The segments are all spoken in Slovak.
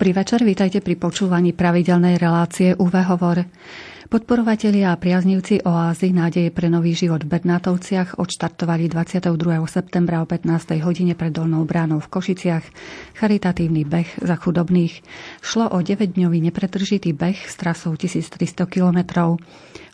Dobrý večer, vítajte pri počúvaní pravidelnej relácie UV Hovor. Podporovatelia a priaznivci oázy nádeje pre nový život v Bernátovciach odštartovali 22. septembra o 15. hodine pred Dolnou bránou v Košiciach charitatívny beh za chudobných. Šlo o 9-dňový nepretržitý beh s trasou 1300 kilometrov.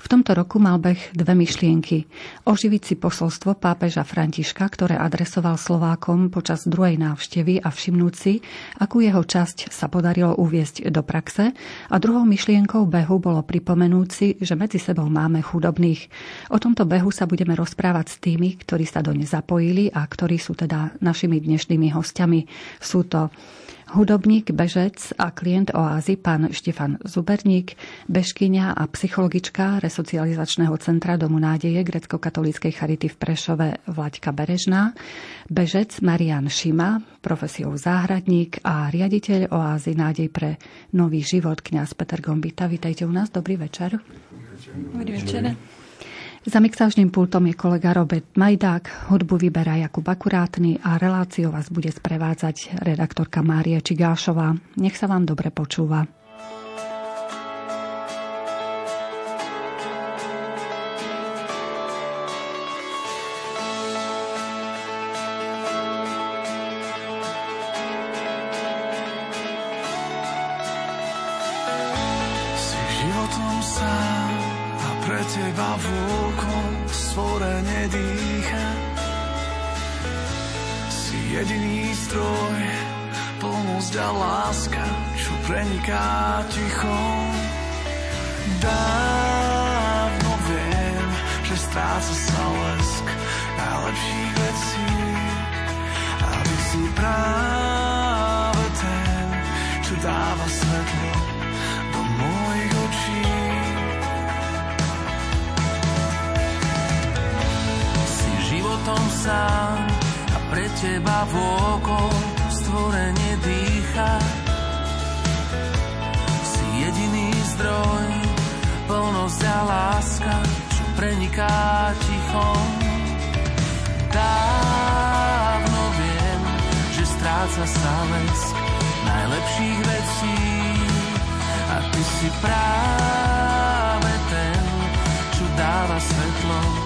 V tomto roku mal beh dve myšlienky. Oživiť si posolstvo pápeža Františka, ktoré adresoval Slovákom počas druhej návštevy a všimnúť si, akú jeho časť sa podarilo uviesť do praxe. A druhou myšlienkou behu bolo pripomenúť si, že medzi sebou máme chudobných. O tomto behu sa budeme rozprávať s tými, ktorí sa doň zapojili a ktorí sú teda našimi dnešnými hostiami. Sú to Hudobník, bežec a klient oázy pán Štefan Zuberník, bežkyňa a psychologička resocializačného centra Domu nádeje grecko-katolíckej charity v Prešove Vlaďka Berežná, bežec Marian Šima, profesiou záhradník a riaditeľ oázy Nádej pre nový život kňaz Peter Gombita. Vítajte u nás, dobrý večer. Dobrý večer. Za mixážnym pultom je kolega Robert Majdák, hudbu vyberá Jakub Akurátny a reláciu vás bude sprevádzať redaktorka Mária Čigášová. Nech sa vám dobre počúva. teba vôkol stvorenie dýcha. Si jediný stroj, plnosť a láska, čo preniká ticho. Dávno viem, že stráca sa lesk najlepších vecí, aby si práve sám a pre teba vôkol stvorenie dýcha. Si jediný zdroj, plnosť a láska, čo preniká tichom. Dávno viem, že stráca sa vec najlepších vecí a ty si práve ten, čo dáva svetlo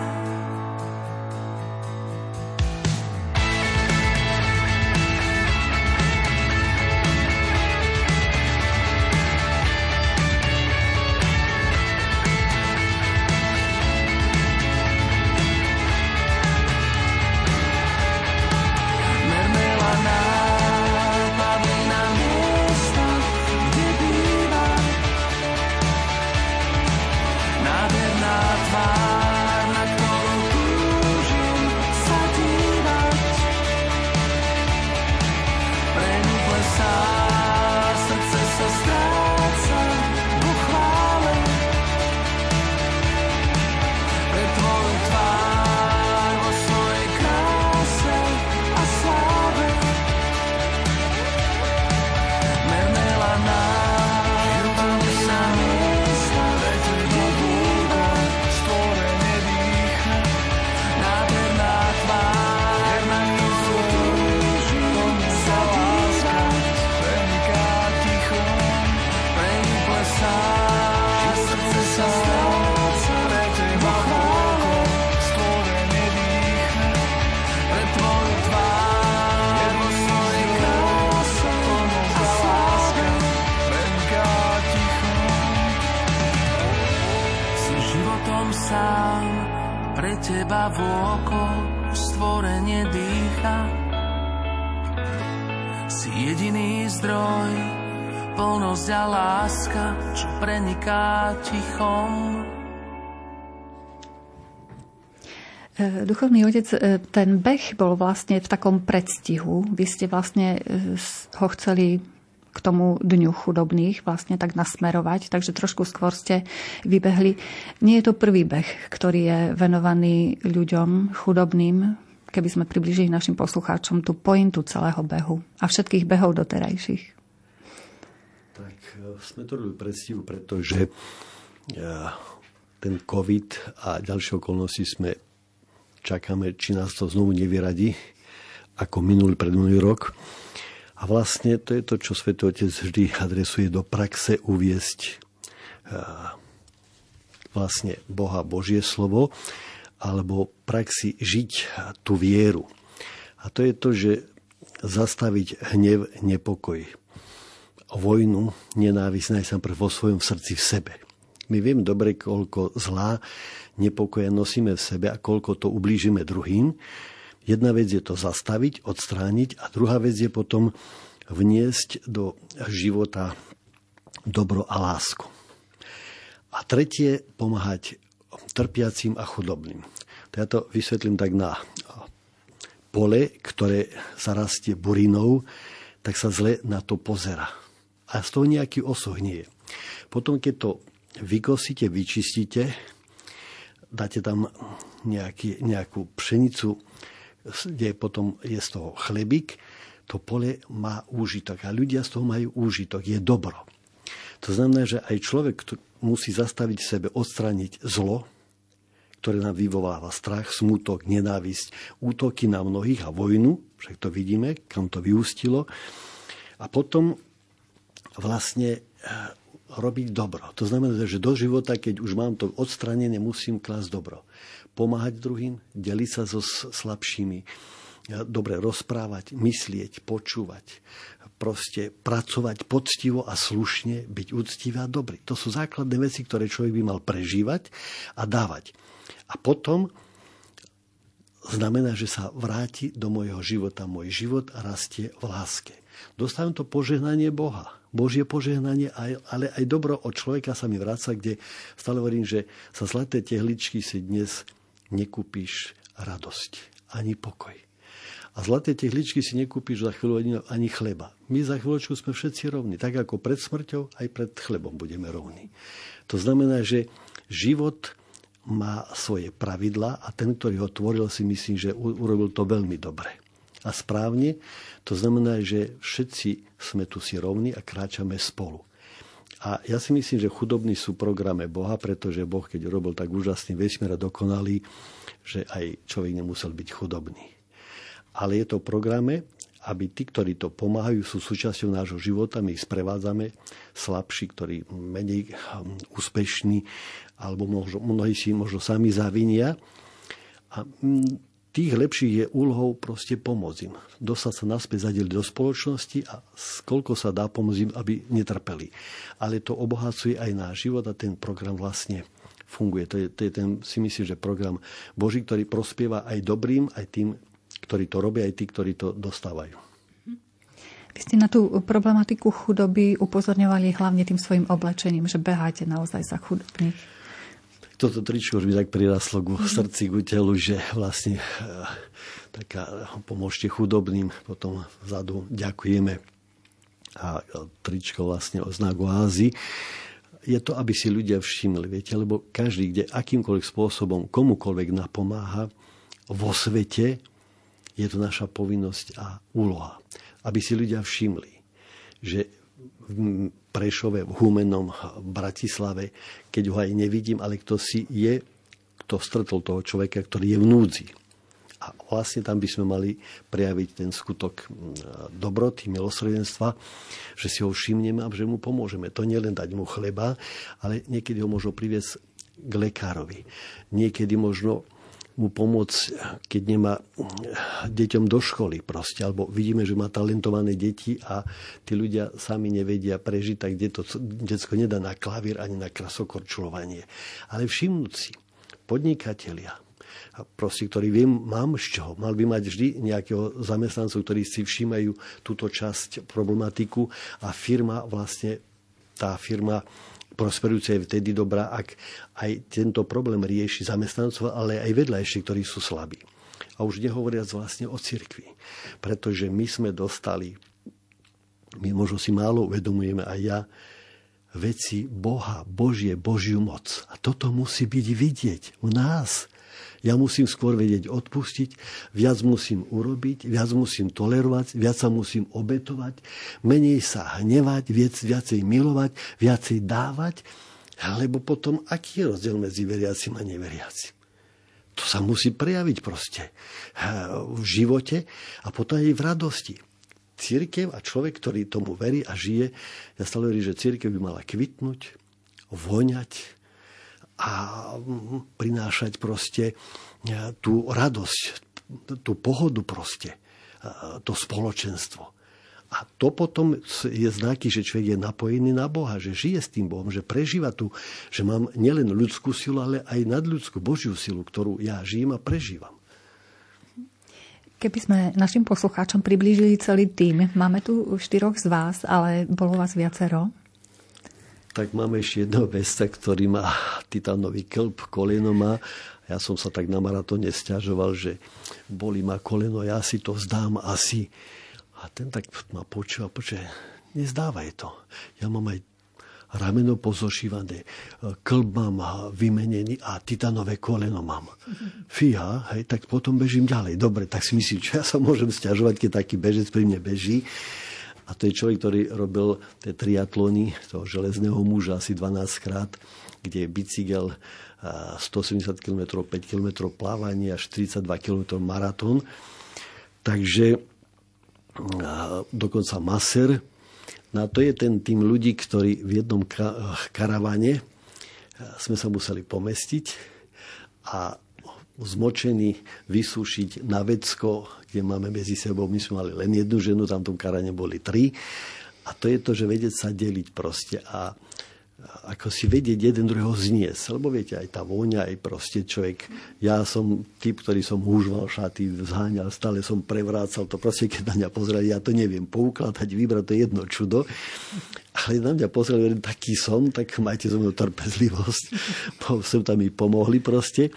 duchovný otec, e, ten beh bol vlastne v takom predstihu. Vy ste vlastne e, ho chceli k tomu dňu chudobných vlastne tak nasmerovať, takže trošku skôr ste vybehli. Nie je to prvý beh, ktorý je venovaný ľuďom chudobným, keby sme približili našim poslucháčom tú pointu celého behu a všetkých behov doterajších. Tak e, sme to robili predstihu, pretože ten COVID a ďalšie okolnosti sme čakáme, či nás to znovu nevyradí, ako minulý predminulý rok. A vlastne to je to, čo Svetý Otec vždy adresuje do praxe uviesť vlastne Boha Božie slovo alebo praxi žiť tú vieru. A to je to, že zastaviť hnev, nepokoj, vojnu, nenávisť najsám vo svojom srdci v sebe. My vieme dobre, koľko zlá, nepokoja nosíme v sebe a koľko to ublížime druhým. Jedna vec je to zastaviť, odstrániť a druhá vec je potom vniesť do života dobro a lásku. A tretie, pomáhať trpiacim a chudobným. To ja to vysvetlím tak na pole, ktoré sa rastie burinou, tak sa zle na to pozera. A z toho nejaký osoh nie je. Potom, keď to vykosíte, vyčistíte, dáte tam nejaký, nejakú pšenicu, kde potom je z toho chlebík, to pole má úžitok a ľudia z toho majú úžitok, je dobro. To znamená, že aj človek musí zastaviť v sebe, odstrániť zlo, ktoré nám vyvoláva strach, smutok, nenávisť, útoky na mnohých a vojnu, však to vidíme, kam to vyústilo. A potom vlastne robiť dobro. To znamená, že do života, keď už mám to odstranené, musím klásť dobro pomáhať druhým, deliť sa so slabšími, dobre rozprávať, myslieť, počúvať, proste pracovať poctivo a slušne, byť úctivý a dobrý. To sú základné veci, ktoré človek by mal prežívať a dávať. A potom znamená, že sa vráti do môjho života môj život a rastie v láske. Dostávam to požehnanie Boha. Božie požehnanie, ale aj dobro od človeka sa mi vráca, kde stále hovorím, že sa zlaté tehličky si dnes nekúpiš radosť, ani pokoj. A zlaté tehličky si nekúpiš za chvíľu ani chleba. My za chvíľočku sme všetci rovní. Tak ako pred smrťou, aj pred chlebom budeme rovní. To znamená, že život má svoje pravidla a ten, ktorý ho tvoril, si myslím, že urobil to veľmi dobre. A správne, to znamená, že všetci sme tu si rovní a kráčame spolu. A ja si myslím, že chudobní sú v programe Boha, pretože Boh, keď robil tak úžasný vesmír a dokonalý, že aj človek nemusel byť chudobný. Ale je to programe, aby tí, ktorí to pomáhajú, sú súčasťou nášho života, my ich sprevádzame, slabší, ktorí menej hm, úspešní, alebo možno, mnohí si možno sami zavinia. A hm, tých lepších je úlohou proste pomôcť im. Dostať sa naspäť zadeliť do spoločnosti a koľko sa dá pomôcť im, aby netrpeli. Ale to obohacuje aj náš život a ten program vlastne funguje. To je, to je ten, si myslím, že program Boží, ktorý prospieva aj dobrým, aj tým, ktorí to robia, aj tí, ktorí to dostávajú. Vy ste na tú problematiku chudoby upozorňovali hlavne tým svojim oblečením, že beháte naozaj za chudobných toto tričko už mi tak priraslo ku srdci, ku telu, že vlastne e, taká pomôžte chudobným, potom vzadu ďakujeme a tričko vlastne o znak oázy. Je to, aby si ľudia všimli, viete, lebo každý, kde akýmkoľvek spôsobom komukoľvek napomáha vo svete, je to naša povinnosť a úloha. Aby si ľudia všimli, že v Prešove, v Humenom, v Bratislave, keď ho aj nevidím, ale kto si je, kto stretol toho človeka, ktorý je v núdzi. A vlastne tam by sme mali prejaviť ten skutok dobroty, milosrdenstva, že si ho všimneme a že mu pomôžeme. To nielen dať mu chleba, ale niekedy ho možno priviesť k lekárovi. Niekedy možno mu pomôcť, keď nemá deťom do školy proste, alebo vidíme, že má talentované deti a tí ľudia sami nevedia prežiť, tak to detsko nedá na klavír ani na krasokorčulovanie. Ale všimnúť si, podnikatelia, proste, ktorý viem, mám z čoho. Mal by mať vždy nejakého zamestnancov, ktorí si všímajú túto časť problematiku a firma vlastne, tá firma prosperujúca je vtedy dobrá, ak aj tento problém rieši zamestnancov, ale aj vedľajšie, ktorí sú slabí. A už nehovoriac vlastne o cirkvi. Pretože my sme dostali My možno si málo uvedomujeme aj ja, veci Boha, Božie, Božiu moc. A toto musí byť vidieť v nás. Ja musím skôr vedieť odpustiť, viac musím urobiť, viac musím tolerovať, viac sa musím obetovať, menej sa hnevať, viac, viacej milovať, viacej dávať, lebo potom aký je rozdiel medzi veriacim a neveriacim? To sa musí prejaviť proste v živote a potom aj v radosti církev a človek, ktorý tomu verí a žije, ja stále verím, že církev by mala kvitnúť, voňať a prinášať proste e, tú radosť, tú pohodu proste, e, to spoločenstvo. A to potom je znaky, že človek je napojený na Boha, že žije s tým Bohom, že prežíva tu, že mám nielen ľudskú silu, ale aj nadľudskú Božiu silu, ktorú ja žijem a prežívam. Keby sme našim poslucháčom priblížili celý tým, máme tu štyroch z vás, ale bolo vás viacero? Tak máme ešte jedného vesta, ktorý má titánový klb, koleno má. Ja som sa tak na maratóne stiažoval, že boli ma koleno, ja si to zdám asi. A ten tak ma počúva, počuje, nezdávaj to. Ja mám aj rameno pozošívané, klb mám vymenený a titanové koleno mám. Fíha, hej, tak potom bežím ďalej. Dobre, tak si myslím, čo ja sa môžem stiažovať, keď taký bežec pri mne beží. A to je človek, ktorý robil tie triatlony toho železného muža asi 12 krát, kde je bicykel 170 km, 5 km plávanie až 42 km maratón. Takže dokonca maser No a to je ten tým ľudí, ktorí v jednom karavane sme sa museli pomestiť a zmočený vysúšiť na vecko, kde máme medzi sebou, my sme mali len jednu ženu, tam v tom karane boli tri. A to je to, že vedieť sa deliť proste. A ako si vedieť jeden druhého zniesť. Lebo viete, aj tá vôňa, aj proste človek, ja som typ, ktorý som húžval šaty, zháňal, stále som prevrácal to, proste keď na mňa pozreli, ja to neviem poukladať, vybrať, to je jedno čudo. Ale na mňa pozreli, taký som, tak majte zo mnou trpezlivosť. Sem tam mi pomohli proste.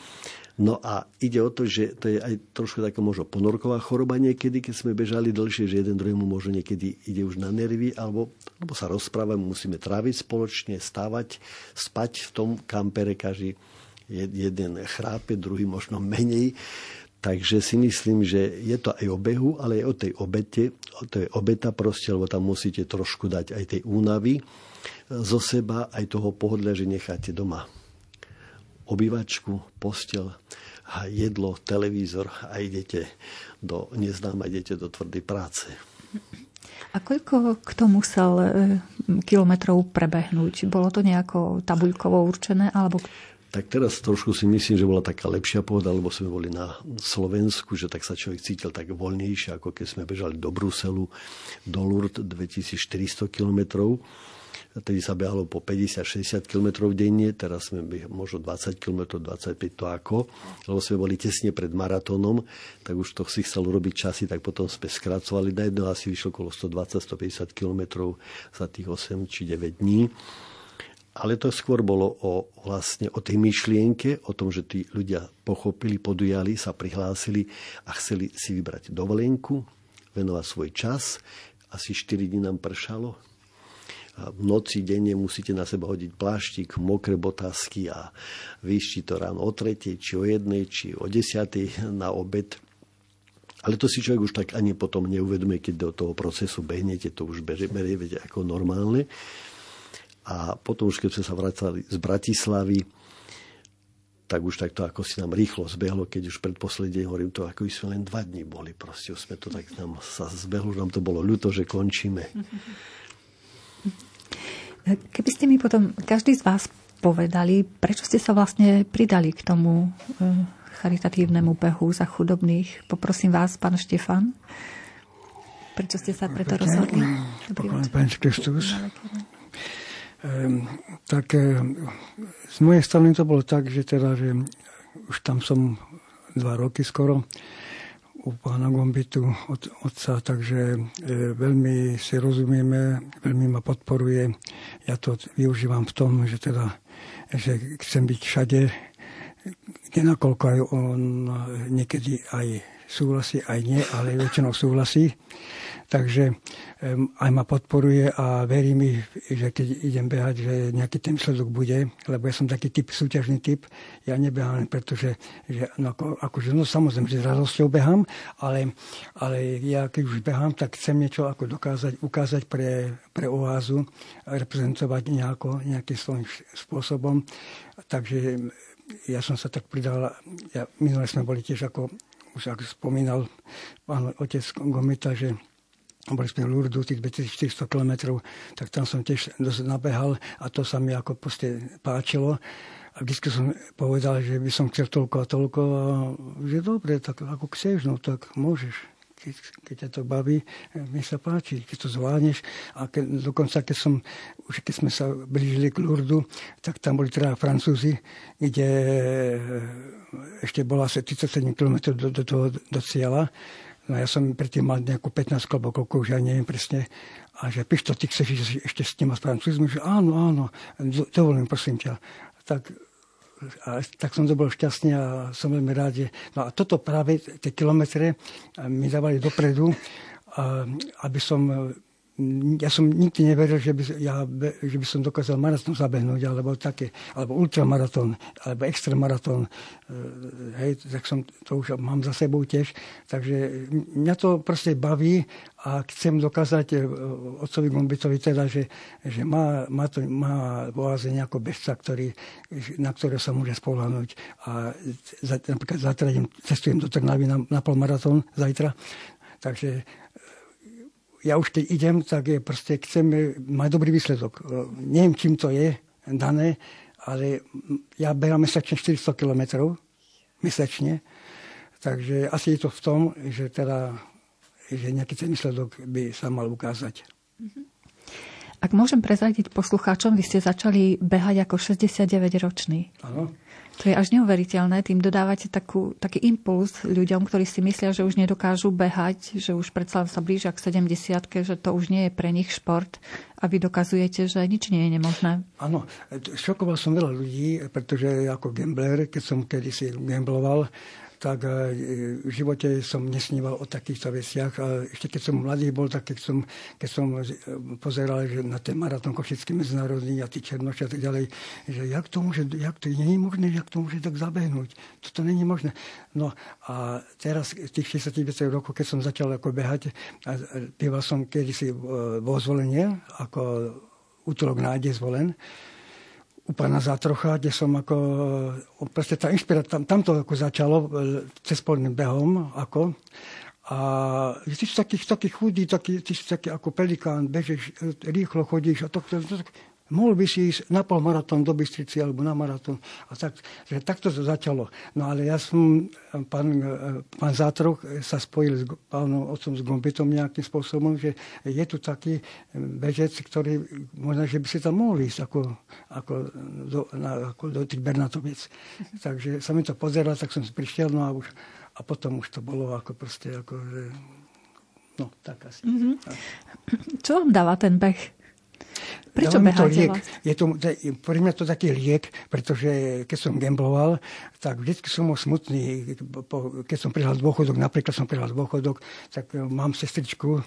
No a ide o to, že to je aj trošku taká možno ponorková choroba niekedy, keď sme bežali dlhšie, že jeden druhému možno niekedy ide už na nervy, alebo, alebo sa rozprávame, musíme tráviť spoločne, stávať, spať v tom kampere, každý jeden chrápe, druhý možno menej. Takže si myslím, že je to aj o behu, ale aj o tej obete. To je obeta proste, lebo tam musíte trošku dať aj tej únavy zo seba, aj toho pohodlia, že necháte doma obývačku, postel, a jedlo, televízor a idete do neznáma, idete do tvrdej práce. A koľko kto musel e, kilometrov prebehnúť? Bolo to nejako tabuľkovo určené? Alebo... Tak teraz trošku si myslím, že bola taká lepšia pohoda, lebo sme boli na Slovensku, že tak sa človek cítil tak voľnejšie, ako keď sme bežali do Bruselu, do Lourdes 2400 kilometrov Tedy sa behalo po 50-60 km denne, teraz sme možno 20 km, 25 to ako, lebo sme boli tesne pred maratónom, tak už to si chcel urobiť časy, tak potom sme skracovali. Na jedno asi vyšlo okolo 120-150 km za tých 8 či 9 dní. Ale to skôr bolo o, vlastne o tej myšlienke, o tom, že tí ľudia pochopili, podujali, sa prihlásili a chceli si vybrať dovolenku, venovať svoj čas. Asi 4 dní nám pršalo, v noci denne musíte na seba hodiť pláštik, mokré botázky a vyšti to ráno o tretej, či o jednej, či o desiatej na obed. Ale to si človek už tak ani potom neuvedomuje, keď do toho procesu behnete, to už berie, berie ako normálne. A potom už keď sme sa vracali z Bratislavy, tak už takto ako si nám rýchlo zbehlo, keď už predposledne hovorím to, ako sme len dva dní boli. Proste už sme to tak nám sa zbehlo, nám to bolo ľúto, že končíme. Keby ste mi potom každý z vás povedali, prečo ste sa vlastne pridali k tomu e, charitatívnemu behu za chudobných. Poprosím vás, pán Štefan, prečo ste sa preto rozhodli? Pán Kristus. Ehm, tak e, z mojej strany to bolo tak, že teda, že už tam som dva roky skoro u pána Gombitu, od otca, takže e, veľmi si rozumieme, veľmi ma podporuje. Ja to využívam v tom, že teda, že chcem byť všade, kde aj on niekedy aj súhlasí, aj nie, ale väčšinou súhlasí. Takže aj ma podporuje a verí mi, že keď idem behať, že nejaký ten výsledok bude, lebo ja som taký typ, súťažný typ. Ja nebehám, pretože že, no, ako, akože, no samozrejme, že s radosťou behám, ale, ale ja keď už behám, tak chcem niečo ako dokázať, ukázať pre, pre oázu, reprezentovať nejako, nejakým svojím spôsobom. Takže ja som sa tak pridal, ja, minule sme boli tiež ako, už ako spomínal pán otec Gomita, že boli sme v Lourdes, tých 2400 km, tak tam som tiež dosť nabehal a to sa mi ako proste páčilo. A vždy som povedal, že by som chcel toľko a toľko a že dobre, tak ako chceš, no tak môžeš. Keď, keď ťa to baví, mi sa páči, keď to zvládneš. A keď, dokonca, keď, som, už keď sme sa blížili k Lourdu, tak tam boli teda Francúzi, kde ešte bola asi 37 km do, do, toho, do cieľa No ja som predtým mal nejakú 15 alebo koľko, už ja neviem presne. A že píš to, ty chceš ešte s tým francúzmi? Že áno, áno, dovolím, prosím ťa. Tak, a, tak som to bol šťastný a som veľmi rád. Že... No a toto práve, tie kilometre mi dávali dopredu, aby som ja som nikdy neveril, že by, ja, že by som dokázal maratón zabehnúť, alebo také, alebo ultramaratón, alebo extramaratón. E, hej, tak som to už mám za sebou tiež. Takže mňa to proste baví a chcem dokázať e, otcovi Gombitovi teda, že, že má, má, to, má v oáze nejako bežca, ktorý, na ktorého sa môže spolahnuť. A napríklad zajtra cestujem do Trnavy na, na polmaratón zajtra. Takže ja už keď idem, tak je proste chcem mať dobrý výsledok. Neviem, čím to je dané, ale ja behám mesačne 400 km mesačne, takže asi je to v tom, že teda že nejaký ten výsledok by sa mal ukázať. Ak môžem prezradiť poslucháčom, vy ste začali behať ako 69-ročný. Áno. To je až neuveriteľné, tým dodávate takú, taký impuls ľuďom, ktorí si myslia, že už nedokážu behať, že už predsa sa blížia k 70 že to už nie je pre nich šport a vy dokazujete, že nič nie je nemožné. Áno, šokoval som veľa ľudí, pretože ako gambler, keď som kedysi gambloval, tak e, v živote som nesníval o takýchto veciach. A ešte keď som mladý bol, tak keď som, keď som e, pozeral že na ten maratón Košický medzinárodný a tí Černoši a tak ďalej, že jak to môže, jak to nie je možné, jak to môže tak zabehnúť. Toto není možné. No a teraz, tých 60 rokov, keď som začal ako behať, a býval som kedysi e, vo zvolenie, ako útolok nádej zvolen, u pána Zátrocha, kde som ako, proste tá inšpirácia, tam, tam to ako začalo e, cez polným behom, ako. A ty si taký, taký chudý, taký, ty si taký ako pelikán, bežeš, e, rýchlo chodíš a to, to, to mohol by si ísť na polmaratón do Bystrici alebo na maratón. A tak, že takto to začalo. No ale ja som, pán, pán Zátrok sa spojil s pánom otcom s Gombitom nejakým spôsobom, že je tu taký bežec, ktorý možno, že by si tam mohol ísť ako, ako, do, na, ako do tých Bernatoviec. Takže sa mi to pozeral, tak som prišiel, no a, už, a potom už to bolo ako proste, ako, že, no tak asi. Mm-hmm. Čo vám dáva ten beh? Prečo to liek. Je to, pre mňa to taký liek, pretože keď som gambloval, tak vždy som bol smutný. Keď som prihľad dôchodok, napríklad som prihľad dôchodok, tak e, mám sestričku,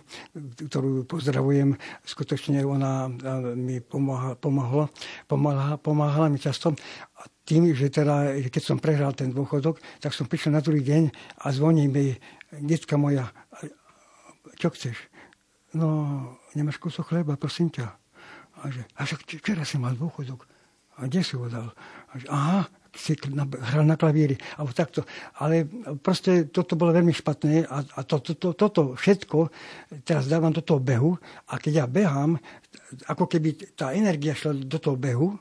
ktorú pozdravujem. Skutočne ona mi pomáha, pomáhala, pomáhala, pomáhala mi často. Tým, že teda, keď som prehral ten dôchodok, tak som prišiel na druhý deň a zvoní mi detka moja, čo chceš? No, nemáš kúsok chleba, prosím ťa a že, a však včera si mal dôchodok. A kde si ho dal? A že, aha, si hral na klavíri. Alebo takto. Ale proste toto bolo veľmi špatné a, a to, to, to, toto všetko teraz dávam do toho behu a keď ja behám, ako keby tá energia šla do toho behu,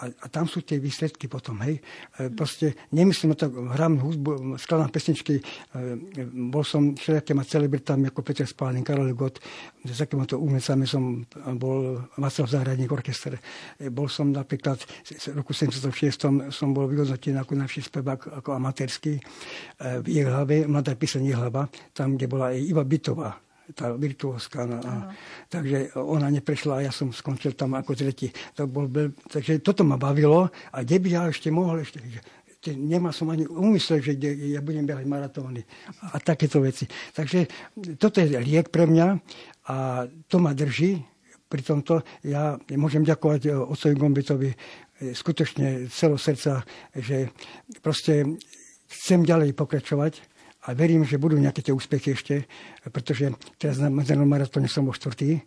a, a tam sú tie výsledky potom, hej. E, proste nemyslím to, hrám hudbu, skladám pesničky, e, bol som všelijakýma celebritami ako Peter Spálny, Karol Gott, s takýmito umelcami som bol Václav Zahradník orchester. E, bol som napríklad v roku 76 som bol vyhodnotený ako najvyšší spevák, ako amatérsky e, v Jehlave, Mladá píseň Jehlava, tam, kde bola aj Iva Bytová tá virtuózka. No, a, takže ona neprešla a ja som skončil tam ako tretí. To bol, takže toto ma bavilo a kde by ja ešte mohol ešte nemal som ani úmysel, že ja budem behať maratóny a takéto veci. Takže toto je liek pre mňa a to ma drží. Pri tomto ja môžem ďakovať otcovi Gombitovi skutočne celo srdca, že proste chcem ďalej pokračovať a verím, že budú nejaké tie úspechy ešte, pretože teraz na medzinárodnom maratóne som bol štvrtý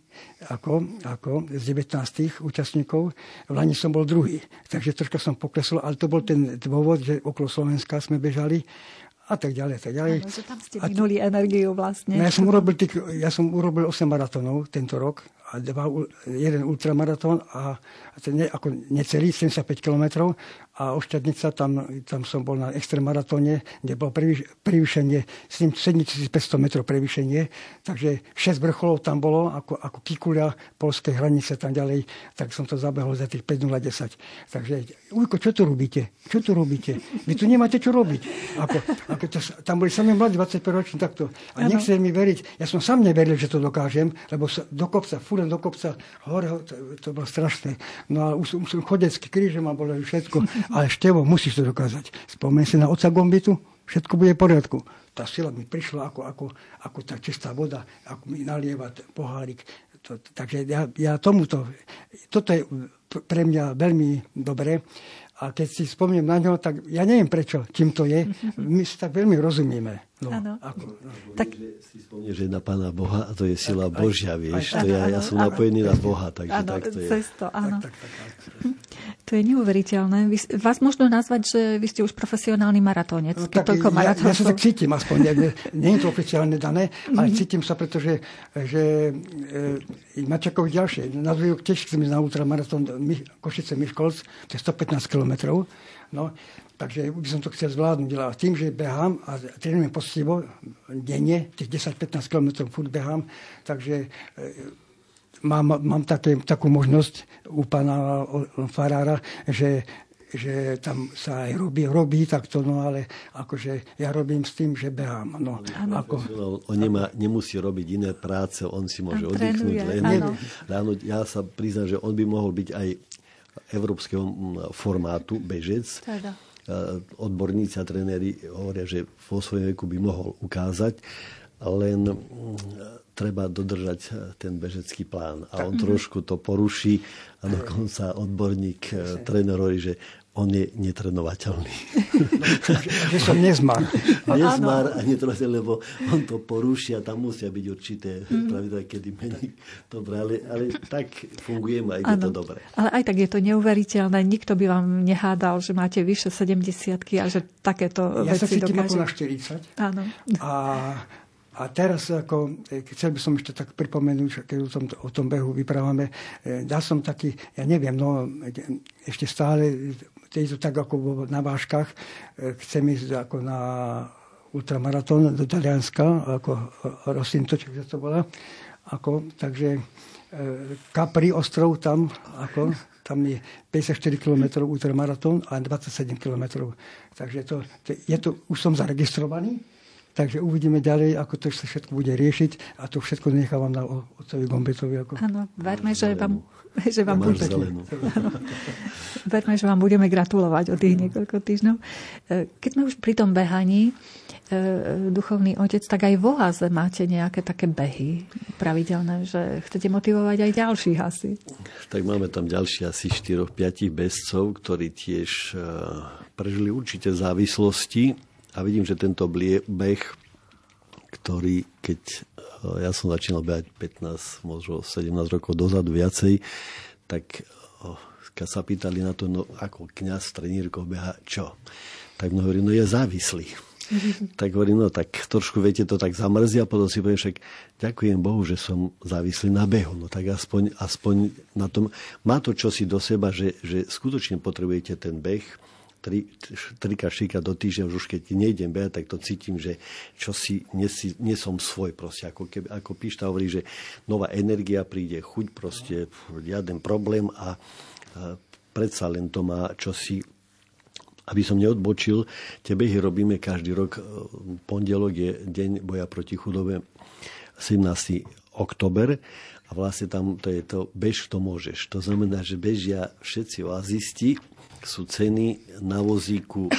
ako, ako z 19 účastníkov. V Lani som bol druhý, takže troška som poklesol, ale to bol ten dôvod, že okolo Slovenska sme bežali a tak ďalej, tak ďalej. Ano, že tam ste minuli energiu vlastne. No ja, som urobil tých, ja som urobil 8 maratónov tento rok a dva, jeden ultramaratón a, a ten ne, ako necelý, 75 km a Ošťadnica, tam, tam som bol na extremaratóne, kde bolo prevýšenie, 7500 metrov prevýšenie, takže 6 vrcholov tam bolo, ako, ako Kikulia, polské hranice tam ďalej, tak som to zabehol za tých 5.010. Takže, Ujko, čo tu robíte? Čo tu robíte? Vy tu nemáte čo robiť. Ako, ako to, tam boli sami mladí, 25 roční, takto. A nechcete mi veriť, ja som sám neveril, že to dokážem, lebo sa, do kopca, fúrem do kopca, hore, to, to bolo strašné. No a už, už som chodecký kríže ma bolo všetko. Ale Števo, musíš to dokázať. Spomeň si na oca Gombitu, všetko bude v poriadku. Tá sila mi prišla ako, ako, ako tá čistá voda, ako mi nalieva pohárik. To, takže ja, ja tomuto, toto je pre mňa veľmi dobré. A keď si spomínam na ňo, tak ja neviem prečo, čím to je. My si tak veľmi rozumieme. No, ako, no. Tak... Si spomínaš, že na Pána Boha a to je sila aj, Božia, vieš. Aj, to ja, ja som ano, napojený na Boha, takže ano, tak to je. Cesto, áno. Tak, tak, tak, tak. To je neuveriteľné. Vy, vás možno nazvať, že vy ste už profesionálny maratónec. No, tak, ja, ja sa tak cítim aspoň. Nie, nie je to oficiálne dané, ale mm-hmm. cítim sa, pretože že, e, ma čakajú ďalšie. Na druhý rok tiež chcem ísť na ultramaratón Košice Miškolc, to je 115 kilometrov. No, takže by som to chcel zvládnuť. A tým, že behám a trénujem poctivo denne, tých 10-15 km furt behám, takže e, mám, mám také, takú možnosť u pána Farára, že že tam sa aj robí, robí takto, no ale akože ja robím s tým, že behám. No, ako... On nemá, nemusí robiť iné práce, on si môže oddychnúť len. Ráno, ja sa priznám, že on by mohol byť aj európskeho formátu bežec. Teda. Odborníci a tréneri hovoria, že vo svojom veku by mohol ukázať, len treba dodržať e, ten bežecký plán. A on trošku to poruší a dokonca odborník, e, tréner hovorí, že on je netrenovateľný. No, že som nezmar. nezmar a netrenovateľný, lebo on to porúši a tam musia byť určité mm. pravidla, kedy mení. Dobre, ale, ale tak fungujem a ide ano. to dobre. Ale aj tak je to neuveriteľné. Nikto by vám nehádal, že máte vyše 70 a že takéto ja veci dokáže. Ja sa cítim ako na 40. Áno. A a teraz, ako, e, chcel by som ešte tak pripomenúť, keď o tom, o tom behu vyprávame, e, dal som taký, ja neviem, no, ešte stále to tak ako na váškach, e, chcem ísť ako na ultramaratón do Talianska, ako Rosinto, to bola. Ako, takže Capri ostrov tam, ako, tam je 54 km ultramaratón a 27 km. Takže to, to, je to, už som zaregistrovaný, Takže uvidíme ďalej, ako to sa všetko bude riešiť a to všetko nechávam na otcovi Gombetovi. Ako... Áno, verme, že vám, že vám bude... verme, že vám budeme gratulovať od tých niekoľko týždňov. E, keď sme už pri tom behaní, e, duchovný otec, tak aj v Oáze máte nejaké také behy pravidelné, že chcete motivovať aj ďalších asi. Tak máme tam ďalšie asi 4-5 bezcov, ktorí tiež e, prežili určité závislosti a vidím, že tento beh, ktorý keď eh, ja som začínal behať 15, možno 17 rokov dozadu viacej, tak eh, keď sa pýtali na to, no ako kniaz trenírko beha, čo? Tak mno hovorí, no je závislý. tak hovorím, no tak trošku, viete, to tak zamrzí a potom si poviem, však ďakujem Bohu, že som závislý na behu. No tak aspoň, aspoň na tom, má to čosi do seba, že, že skutočne potrebujete ten beh, tri, trika do týždňa, už keď nejdem behať, tak to cítim, že čo si, nie, si, nie som svoj proste. Ako, keby, ako Pišta hovorí, že nová energia príde, chuť proste, žiaden problém a, a predsa len to má čosi aby som neodbočil, tie behy robíme každý rok. Pondelok je deň boja proti chudobe, 17. oktober A vlastne tam to je to bež, to môžeš. To znamená, že bežia všetci oazisti, sú ceny na vozíku e,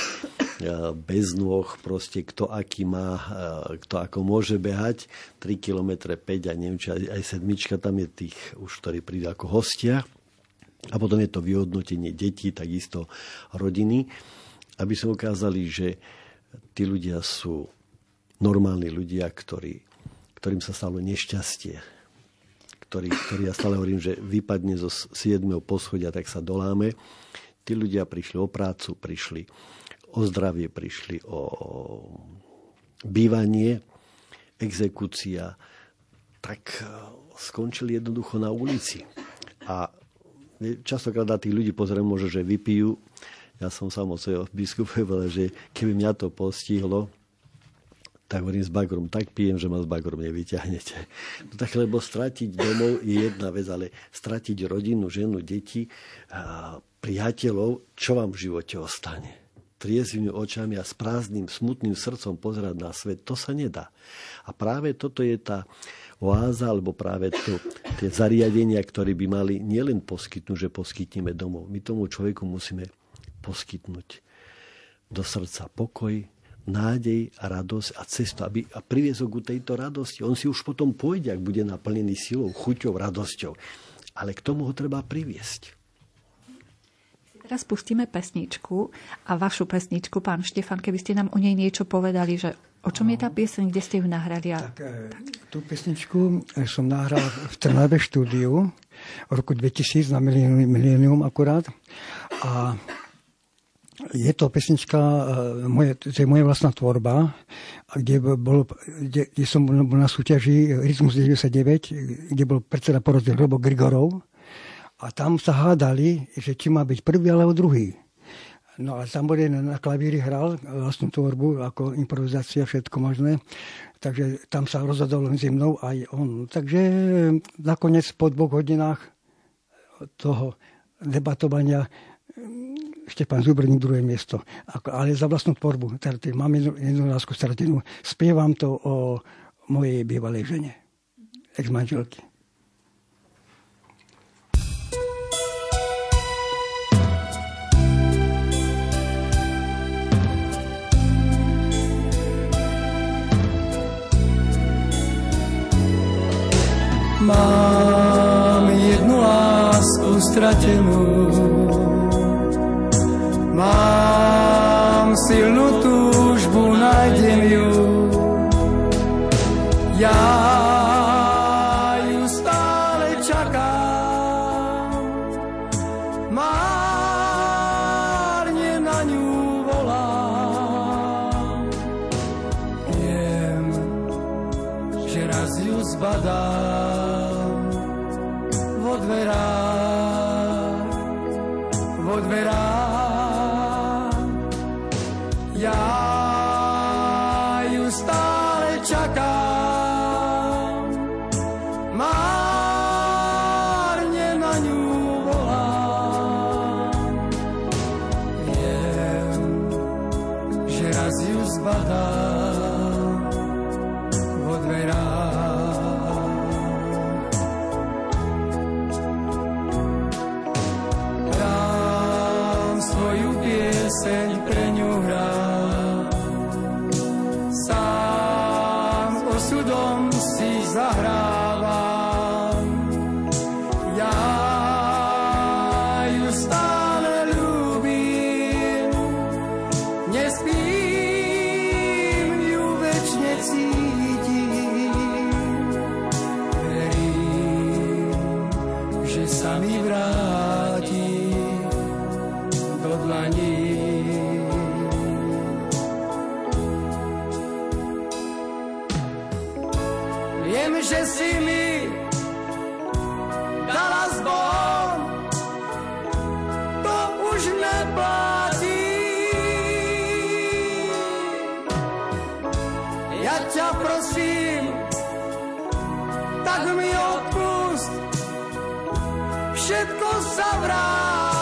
bez nôh, proste kto aký má, e, kto ako môže behať, 3 km 5 a neviem, či aj sedmička, tam je tých už, ktorí prídu ako hostia. A potom je to vyhodnotenie detí, takisto rodiny, aby sme ukázali, že tí ľudia sú normálni ľudia, ktorí, ktorým sa stalo nešťastie, ktorý, ktorý ja stále hovorím, že vypadne zo 7. poschodia, tak sa doláme. Tí ľudia prišli o prácu, prišli o zdravie, prišli o bývanie, exekúcia, tak e, skončili jednoducho na ulici. A častokrát na tých ľudí pozriem, možno, že vypijú. Ja som sám od svojho biskupa povedal, že keby mňa to postihlo, tak hovorím s bagrom, tak pijem, že ma s bagrom nevyťahnete. No tak lebo stratiť domov je jedna vec, ale stratiť rodinu, ženu, deti, priateľov, čo vám v živote ostane? Triezvými očami a s prázdnym, smutným srdcom pozerať na svet, to sa nedá. A práve toto je tá oáza, alebo práve to, tie zariadenia, ktoré by mali nielen poskytnúť, že poskytneme domov. My tomu človeku musíme poskytnúť do srdca pokoj, nádej a radosť a cestu, aby a priviezol ku tejto radosti. On si už potom pôjde, ak bude naplnený silou, chuťou, radosťou. Ale k tomu ho treba priviesť. Teraz pustíme pesničku a vašu pesničku, pán Štefan, keby ste nám o nej niečo povedali, že o čom je tá pieseň, kde ste ju nahrali? A... Tak, tak. Tú pesničku e, som nahral v Trnave štúdiu v roku 2000 na Millennium akurát. A je to pesnička, e, moje, to je moje vlastná tvorba, kde, bol, kde, kde som bol na súťaži Rytmus 99, kde bol predseda poroty Robo Grigorov a tam sa hádali, že či má byť prvý alebo druhý. No a tam boli na klavíri hral vlastnú tvorbu, ako improvizácia, všetko možné. Takže tam sa rozhodol medzi mnou aj on. Takže nakoniec po dvoch hodinách toho debatovania Štepan Zubrník druhé miesto. Ale za vlastnú tvorbu. Teda mám jednu, jednu lásku stratenú. Spievam to o mojej bývalej žene. Ex-manželky. Mám jednu lásku stratenú Mám silnú túžbu, nájdem ju. všetko sa.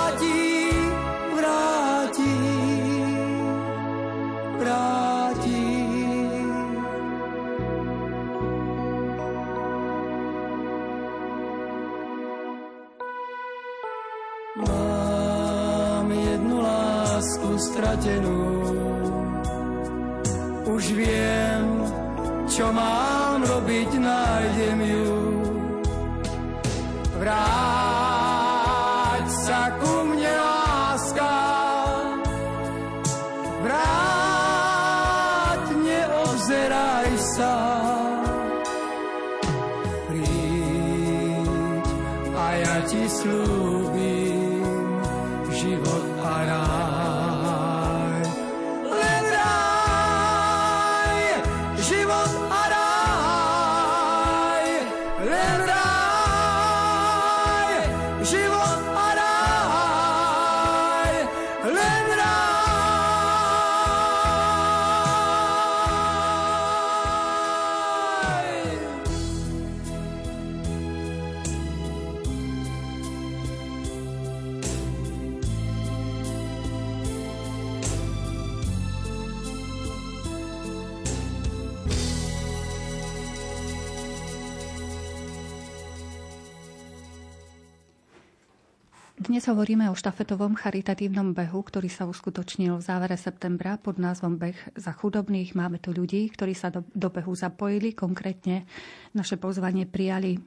Dnes hovoríme o štafetovom charitatívnom behu, ktorý sa uskutočnil v závere septembra pod názvom Beh za chudobných. Máme tu ľudí, ktorí sa do, do behu zapojili, konkrétne naše pozvanie prijali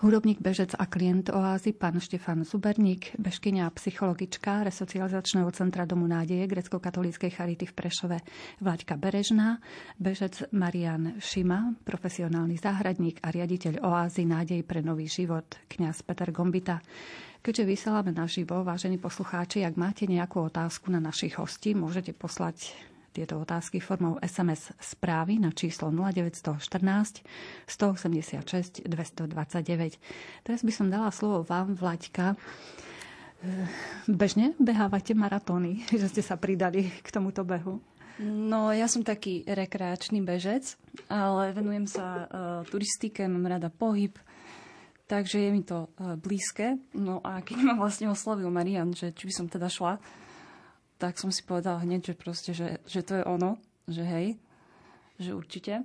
hudobník, bežec a klient oázy, pán Štefan Zuberník, bežkynia a psychologička resocializačného centra Domu nádeje grecko-katolíckej charity v Prešove Vlaďka Berežná, bežec Marian Šima, profesionálny záhradník a riaditeľ oázy Nádej pre nový život, kňaz Peter Gombita. Keďže vysielame naživo, vážení poslucháči, ak máte nejakú otázku na našich hostí, môžete poslať tieto otázky formou SMS správy na číslo 0914 186 229. Teraz by som dala slovo vám, Vlaďka. E, Bežne behávate maratóny, že ste sa pridali k tomuto behu? No, ja som taký rekreačný bežec, ale venujem sa uh, turistike, mám rada pohyb, takže je mi to uh, blízke. No a keď ma vlastne oslovil Marian, že či by som teda šla, tak som si povedala hneď, že proste, že, že to je ono, že hej, že určite.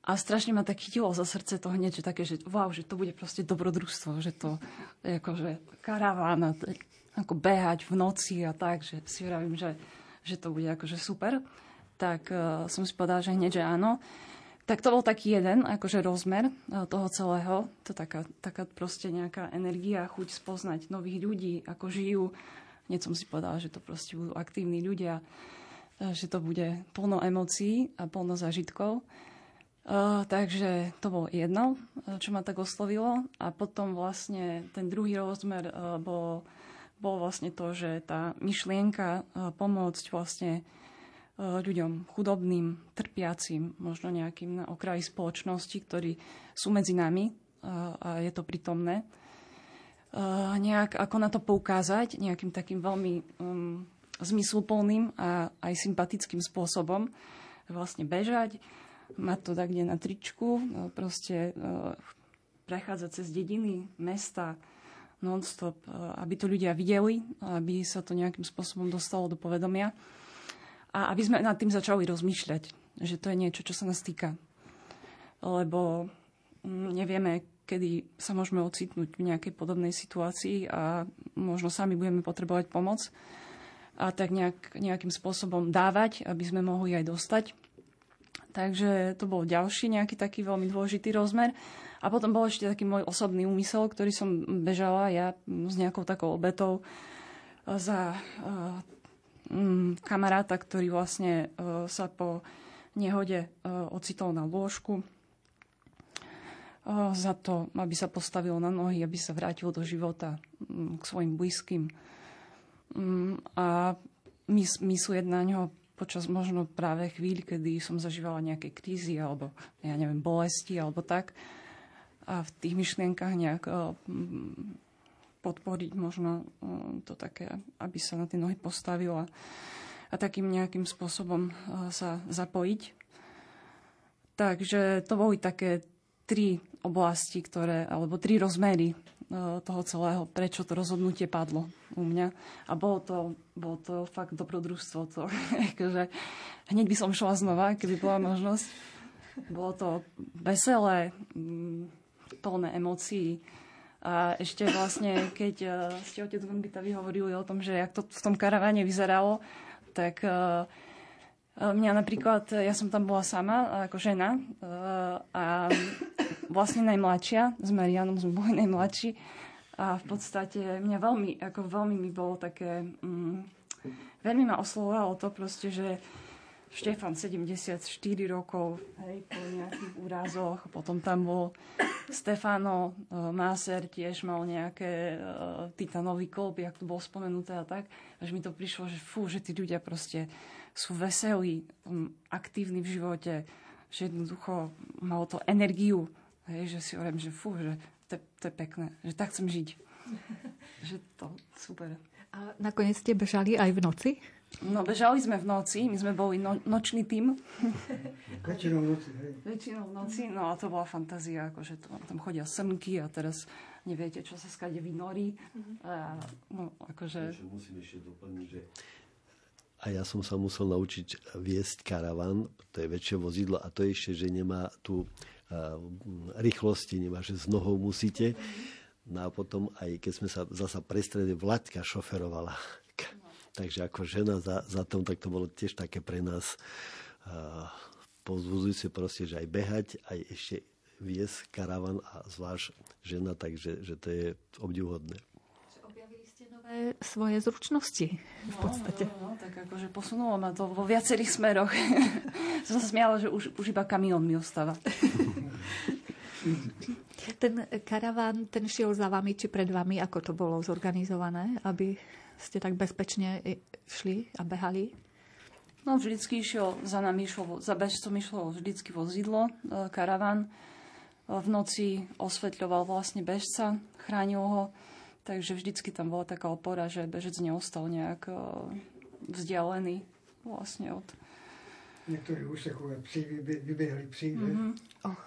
A strašne ma tak chytilo za srdce to hneď, že také, že wow, že to bude proste dobrodružstvo, že to je akože karavána, ako behať v noci a tak, že si vravím, že, že to bude akože super. Tak uh, som si povedala, že hneď, že áno. Tak to bol taký jeden akože rozmer uh, toho celého. To taká, taká proste nejaká energia, chuť spoznať nových ľudí, ako žijú, Hneď som si povedala, že to proste budú aktívni ľudia, že to bude plno emócií a plno zážitkov. Uh, takže to bolo jedno, čo ma tak oslovilo. A potom vlastne ten druhý rozmer uh, bol, bol vlastne to, že tá myšlienka uh, pomôcť vlastne ľuďom chudobným, trpiacim, možno nejakým na okraji spoločnosti, ktorí sú medzi nami a je to prítomné, uh, nejak ako na to poukázať nejakým takým veľmi um, zmysluplným a aj sympatickým spôsobom. Vlastne bežať, mať to tak kde na tričku, uh, proste uh, prechádzať cez dediny, mesta, non-stop, uh, aby to ľudia videli, aby sa to nejakým spôsobom dostalo do povedomia a aby sme nad tým začali rozmýšľať, že to je niečo, čo sa nás týka. Lebo mm, nevieme, kedy sa môžeme ocitnúť v nejakej podobnej situácii a možno sami budeme potrebovať pomoc a tak nejak, nejakým spôsobom dávať, aby sme mohli aj dostať. Takže to bol ďalší nejaký taký veľmi dôležitý rozmer. A potom bol ešte taký môj osobný úmysel, ktorý som bežala ja s nejakou takou obetou za uh, um, kamaráta, ktorý vlastne uh, sa po nehode ocitol na lôžku za to, aby sa postavil na nohy, aby sa vrátil do života mm, k svojim blízkym. Mm, a myslieť na ňo počas možno práve chvíľ, kedy som zažívala nejaké krízy alebo, ja neviem, bolesti alebo tak. A v tých myšlienkach nejak mm, podporiť možno to také, aby sa na tie nohy postavil a, a takým nejakým spôsobom sa zapojiť. Takže to boli také tri oblasti, ktoré, alebo tri rozmery e, toho celého, prečo to rozhodnutie padlo u mňa. A bolo to, bolo to fakt dobrodružstvo. To, akože, hneď by som šla znova, keby bola možnosť. Bolo to veselé, mm, plné emócií, A ešte vlastne, keď uh, ste otec Gongita vyhovorili o tom, že jak to v tom karaváne vyzeralo, tak uh, mňa napríklad, ja som tam bola sama ako žena a vlastne najmladšia, s Marianom sme boli najmladší a v podstate mňa veľmi, ako veľmi mi bolo také, um, veľmi ma oslovovalo to proste, že Štefan 74 rokov, hej, po nejakých úrazoch, potom tam bol Stefano Máser tiež mal nejaké uh, titanový klop, jak tu bol spomenuté a tak, až mi to prišlo, že fú, že tí ľudia proste sú veselí, aktívni v živote, že jednoducho malo to energiu, hej, že si hovorím, že fú, že to, to je pekné, že tak chcem žiť. že to super. A nakoniec ste bežali aj v noci? No, bežali sme v noci, my sme boli no, nočný tým. Väčšinou v noci, hej. Väčšinou v noci, no a to bola fantázia, akože to, tam chodia srnky a teraz neviete, čo sa skade vynorí. A, no, akože... Musím ešte doplniť, že a ja som sa musel naučiť viesť karavan, to je väčšie vozidlo a to ešte, že nemá tu uh, rýchlosti, nemá, že z nohou musíte. No a potom aj keď sme sa zasa prestredili, Vlaďka šoferovala Takže ako žena za, za tom, tak to bolo tiež také pre nás uh, pozbudzujúce proste, že aj behať, aj ešte viesť karavan a zvlášť žena, takže že to je obdivuhodné. Svoje zručnosti v podstate. No, no, no, tak akože posunulo ma to vo viacerých smeroch. Som sa smiala, že už, už iba kamión mi ostáva. ten karaván, ten šiel za vami či pred vami, ako to bolo zorganizované, aby ste tak bezpečne šli a behali? No, vždycky išiel, za nami išlo, za bežcom išlo vždycky vozidlo, e, karavan. E, v noci osvetľoval vlastne bežca, chránil ho, takže vždycky tam bola taká opora, že bežec neostal nejak e, vzdialený vlastne od... Niektorí úsekové psi, vybehli psi, mm-hmm. oh.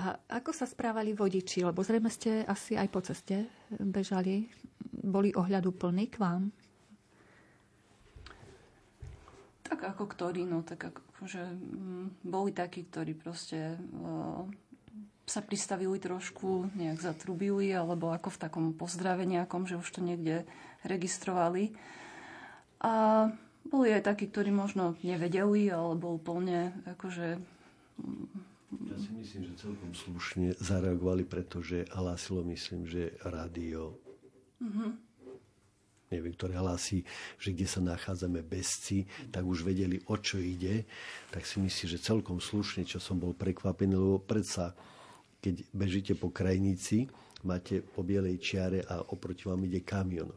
A ako sa správali vodiči? Lebo zrejme ste asi aj po ceste bežali. Boli ohľadu plný k vám? Tak ako ktorí, no tak akože boli takí, ktorí proste uh, sa pristavili trošku, nejak zatrubili, alebo ako v takom pozdrave nejakom, že už to niekde registrovali. A boli aj takí, ktorí možno nevedeli, alebo úplne akože ja si myslím, že celkom slušne zareagovali, pretože hlásilo, myslím, že rádio, mm-hmm. neviem, ktoré hlási, že kde sa nachádzame bezci, tak už vedeli, o čo ide. Tak si myslím, že celkom slušne, čo som bol prekvapený, lebo predsa, keď bežíte po krajnici, máte po bielej čiare a oproti vám ide kamion.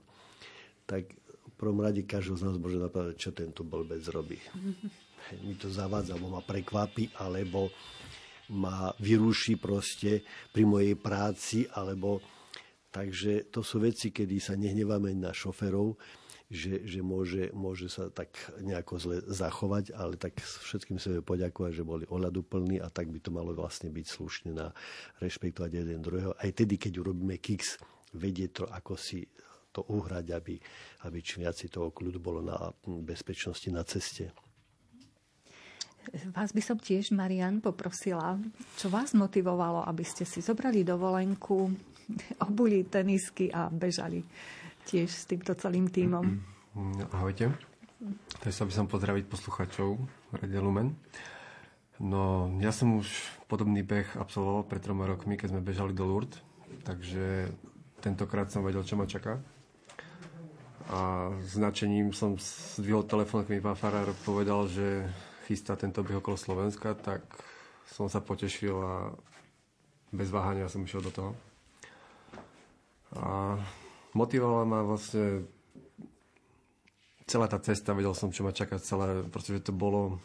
Tak v prvom rade každého z nás môže napadať, čo tento blbec robí. Mi to zavádza, alebo ma prekvapí, alebo ma vyruší proste pri mojej práci, alebo takže to sú veci, kedy sa nehneváme na šoferov, že, že môže, môže sa tak nejako zle zachovať, ale tak všetkým sebe poďakovať, že boli ohľaduplní a tak by to malo vlastne byť slušne na rešpektovať jeden druhého. Aj tedy, keď urobíme kiks, vedieť to, ako si to uhrať, aby, aby čím viac toho kľudu bolo na bezpečnosti na ceste. Vás by som tiež, Marian, poprosila, čo vás motivovalo, aby ste si zobrali dovolenku, obuli tenisky a bežali tiež s týmto celým tímom. Ahojte. Takže sa by som pozdraviť posluchačov Radio Lumen. No, ja som už podobný beh absolvoval pred troma rokmi, keď sme bežali do Lourdes, takže tentokrát som vedel, čo ma čaká. A značením som zdvihol telefón, keď mi pán Farár povedal, že chystá tento beh okolo Slovenska, tak som sa potešil a bez váhania som išiel do toho. A motivovala ma vlastne celá tá cesta, vedel som, čo ma čaká celé, pretože to bolo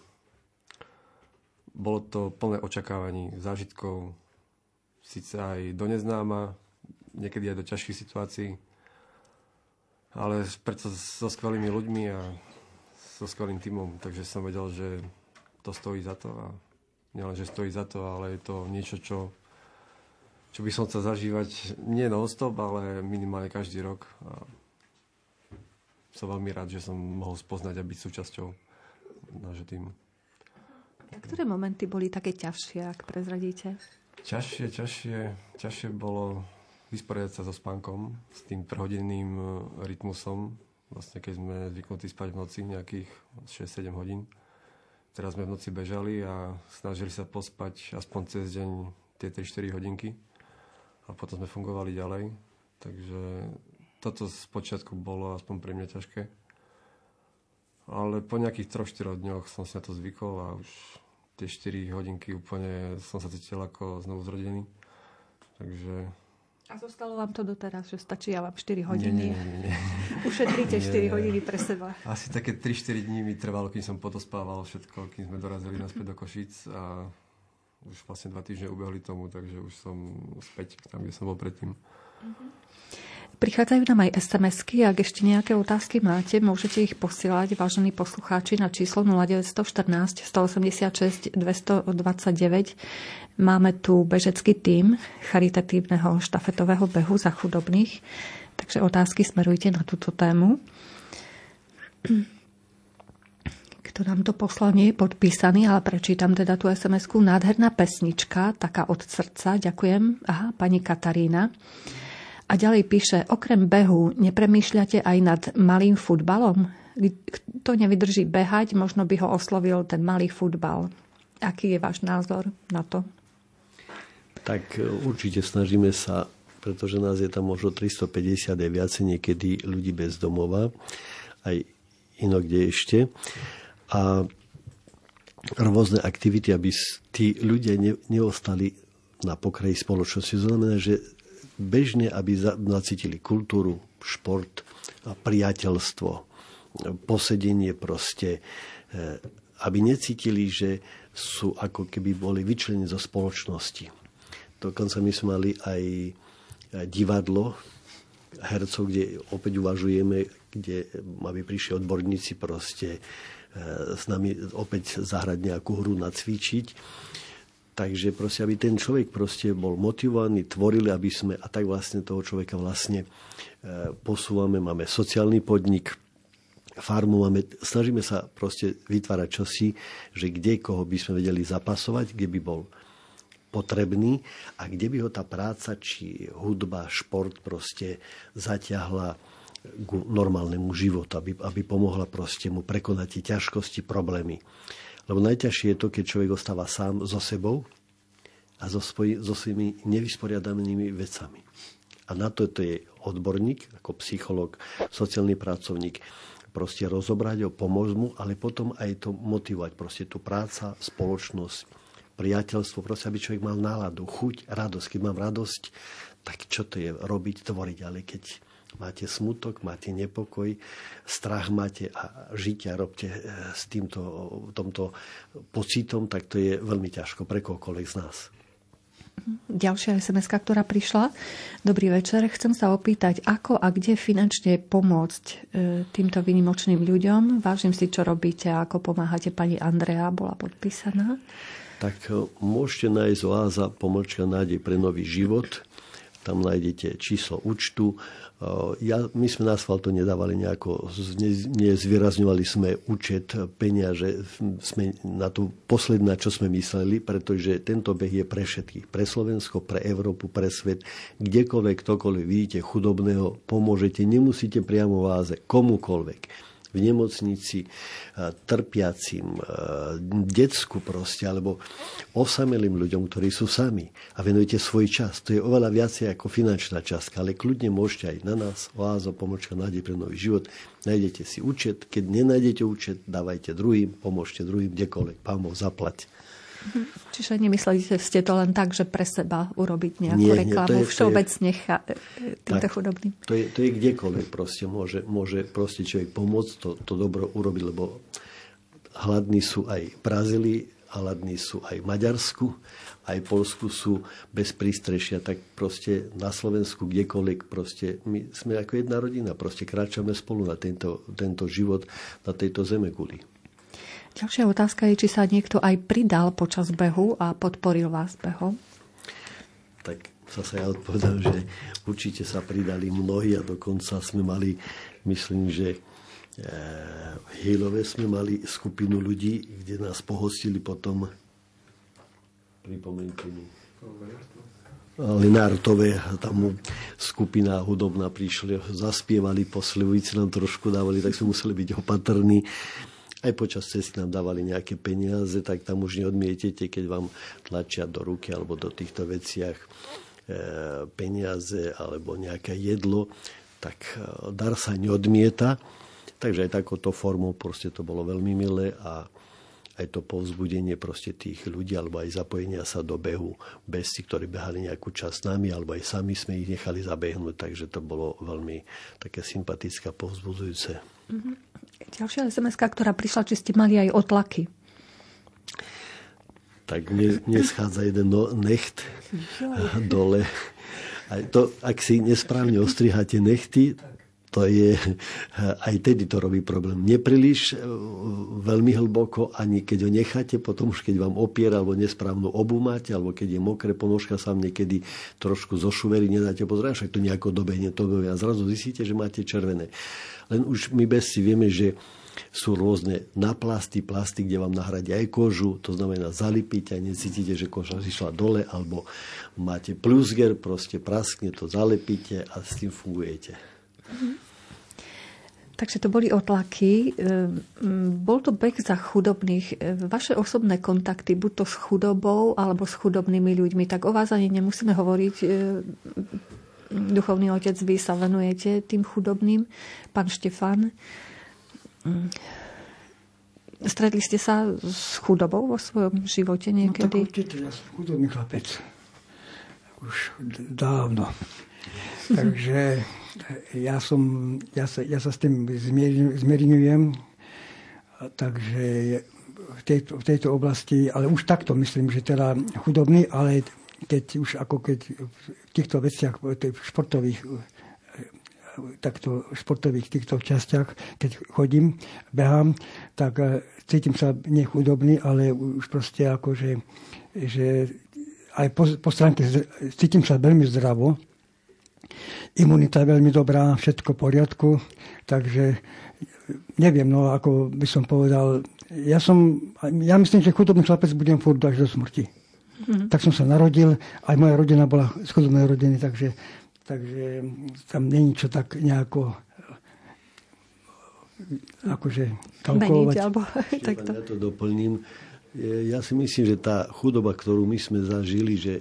bolo to plné očakávaní, zážitkov, síce aj do neznáma, niekedy aj do ťažkých situácií, ale preto so skvelými ľuďmi a so skvelým týmom, takže som vedel, že to stojí za to a nielen, že stojí za to, ale je to niečo, čo, čo by som chcel zažívať nie non-stop, ale minimálne každý rok. A som veľmi rád, že som mohol spoznať a byť súčasťou nášho týmu. A ktoré momenty boli také ťažšie, ak prezradíte? Ťažšie, ťažšie, ťažšie bolo vysporiadať sa so spánkom, s tým trhodinným e, rytmusom, vlastne keď sme zvyknutí spať v noci nejakých 6-7 hodín. Teraz sme v noci bežali a snažili sa pospať aspoň cez deň tie 3-4 hodinky a potom sme fungovali ďalej. Takže toto z počiatku bolo aspoň pre mňa ťažké. Ale po nejakých 3-4 dňoch som si na to zvykol a už tie 4 hodinky úplne som sa cítil ako znovu zrodený. Takže a zostalo vám to doteraz, že stačí ja vám 4 hodiny? Nie, nie, nie, nie. Ušetríte 4 hodiny pre seba. Asi také 3-4 dní mi trvalo, kým som podospával všetko, kým sme dorazili naspäť do Košic a už vlastne dva týždne ubehli tomu, takže už som späť tam, kde som bol predtým. Uh-huh. Prichádzajú nám aj SMS-ky, ak ešte nejaké otázky máte, môžete ich posielať, vážení poslucháči, na číslo 0914 186 229. Máme tu bežecký tím charitatívneho štafetového behu za chudobných, takže otázky smerujte na túto tému. Kto nám to poslal, nie je podpísaný, ale prečítam teda tú SMS-ku. Nádherná pesnička, taká od srdca, ďakujem. Aha, pani Katarína. A ďalej píše, okrem behu nepremýšľate aj nad malým futbalom? Kto nevydrží behať, možno by ho oslovil ten malý futbal. Aký je váš názor na to? Tak e, určite snažíme sa, pretože nás je tam možno 350 a viacej niekedy ľudí bez domova, aj inokde ešte. A rôzne aktivity, aby tí ľudia ne, neostali na pokraji spoločnosti. To znamená, že bežne, aby nacítili kultúru, šport, priateľstvo, posedenie proste, e, aby necítili, že sú ako keby boli vyčlení zo spoločnosti. Dokonca my sme mali aj divadlo hercov, kde opäť uvažujeme, kde aby prišli odborníci proste e, s nami opäť zahrať nejakú hru, nacvičiť Takže proste, aby ten človek proste bol motivovaný, tvorili, aby sme, a tak vlastne toho človeka vlastne e, posúvame. Máme sociálny podnik, farmu máme, snažíme sa proste vytvárať čosi, že kde koho by sme vedeli zapasovať, kde by bol potrebný a kde by ho tá práca, či hudba, šport proste zaťahla k normálnemu životu, aby, aby pomohla proste mu prekonať tie ťažkosti, problémy. Lebo najťažšie je to, keď človek ostáva sám so sebou a so, svoj, so svojimi nevysporiadanými vecami. A na to, to je odborník, ako psycholog, sociálny pracovník, proste rozobrať ho, pomôcť mu, ale potom aj to motivovať. Proste tu práca, spoločnosť, priateľstvo, proste aby človek mal náladu, chuť, radosť. Keď mám radosť, tak čo to je robiť, tvoriť, ale keď máte smutok, máte nepokoj, strach máte a žite a robte e, s týmto tomto pocitom, tak to je veľmi ťažko pre kohokoľvek z nás. Ďalšia sms ktorá prišla. Dobrý večer. Chcem sa opýtať, ako a kde finančne pomôcť e, týmto vynimočným ľuďom. Vážim si, čo robíte a ako pomáhate. Pani Andrea bola podpísaná. Tak e, môžete nájsť oáza pomlčka nádej pre nový život. Tam nájdete číslo účtu ja, my sme na asfaltu nedávali nejako, nezvýrazňovali sme účet peniaze, sme na tú posledná, čo sme mysleli, pretože tento beh je pre všetkých. Pre Slovensko, pre Európu, pre svet. Kdekoľvek, ktokoľvek vidíte chudobného, pomôžete. Nemusíte priamo váze, komukoľvek v nemocnici trpiacim, detsku proste, alebo osamelým ľuďom, ktorí sú sami a venujete svoj čas. To je oveľa viacej ako finančná častka, ale kľudne môžete aj na nás, oázo, pomočka, nádej pre nový život. Nájdete si účet, keď nenájdete účet, dávajte druhým, pomôžte druhým, kdekoľvek, pán Boh zaplať. Mhm. Čiže nemysleli ste to len tak, že pre seba urobiť nejakú nie, reklamu nie, je, všeobecne je, týmto tak, chudobným? To je, to je kdekoľvek proste. Môže, môže proste človek pomôcť to, to dobro urobiť, lebo hladní sú aj v Brazílii, hladní sú aj v Maďarsku, aj v Polsku sú bez prístrešia, tak proste na Slovensku kdekoľvek proste my sme ako jedna rodina, proste kráčame spolu na tento, tento život, na tejto zeme guli. Ďalšia otázka je, či sa niekto aj pridal počas behu a podporil vás behom? Tak sa ja odpovedal, že určite sa pridali mnohí a dokonca sme mali, myslím, že v eh, Hejlove sme mali skupinu ľudí, kde nás pohostili potom pripomeňte mi. Lenártové, tam skupina hudobná prišli, zaspievali, poslivujúci nám trošku dávali, tak sme museli byť opatrní. Aj počas cesty nám dávali nejaké peniaze, tak tam už neodmietete, keď vám tlačia do ruky alebo do týchto veciach e, peniaze alebo nejaké jedlo, tak e, dar sa neodmieta. Takže aj takouto formou proste to bolo veľmi milé a aj to povzbudenie proste tých ľudí, alebo aj zapojenia sa do behu bezci, ktorí behali nejakú časť s nami, alebo aj sami sme ich nechali zabehnúť, takže to bolo veľmi také sympatické a povzbudzujúce. Mm-hmm. Ďalšia sms ktorá prišla, či ste mali aj otlaky. Tak mne, mne schádza jeden necht dole. Aj to, ak si nesprávne ostriháte nechty, to je, aj tedy to robí problém. Nepríliš e, veľmi hlboko, ani keď ho necháte, potom už keď vám opiera, alebo nesprávnu obu máte, alebo keď je mokré, ponožka sa vám niekedy trošku zošuverí, nedáte pozrieť, však to nejako dobehne, to. A zrazu zistíte, že máte červené. Len už my bez si vieme, že sú rôzne naplasty, plasty, kde vám nahradia aj kožu, to znamená zalipíte a necítite, že koža zišla dole, alebo máte plusger, proste praskne to, zalepíte a s tým fungujete. Takže to boli otlaky. Ehm, bol to beh za chudobných. Ehm, vaše osobné kontakty, buď to s chudobou, alebo s chudobnými ľuďmi, tak o vás ani nemusíme hovoriť. Duchovný otec, vy sa venujete tým chudobným. Pán Štefan, stretli ste sa s chudobou vo svojom živote niekedy? No tak určite, ja som chudobný chlapec. Už dávno. Takže ja, som, ja, sa, ja sa s tým zmierňujem, takže v tejto, v tejto oblasti, ale už takto myslím, že teda chudobný, ale keď už ako keď v týchto veciach, v športových takto športových týchto častiach, keď chodím, behám, tak eh, cítim sa nechudobný, ale už proste ako, že, že aj po, po stránke cítim sa veľmi zdravo, imunita je veľmi dobrá, všetko v poriadku, takže neviem, no ako by som povedal, ja som, ja myslím, že chudobný chlapec budem furt až do smrti. Mm-hmm. Tak som sa narodil, aj moja rodina bola z chudobnej rodiny, takže, takže tam není čo tak nejako akože kalkulovať. Meniť, alebo takto. Ja to doplním. Ja si myslím, že tá chudoba, ktorú my sme zažili, že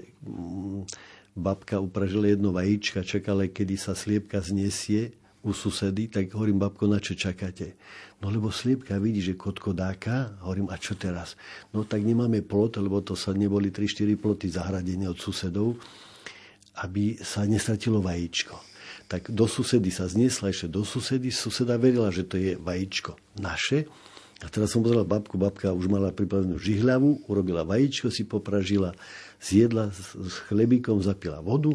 babka upražila jedno vajíčka, čakala, kedy sa sliepka znesie u susedy, tak hovorím, babko, na čo čakáte? No lebo sliepka vidí, že kotko dáka, hovorím, a čo teraz? No tak nemáme plot, lebo to sa neboli 3-4 ploty zahradené od susedov, aby sa nestratilo vajíčko. Tak do susedy sa zniesla ešte do susedy, suseda verila, že to je vajíčko naše, a teraz som pozeral babku, babka už mala pripravenú žihľavu, urobila vajíčko, si popražila, zjedla s chlebíkom, zapila vodu,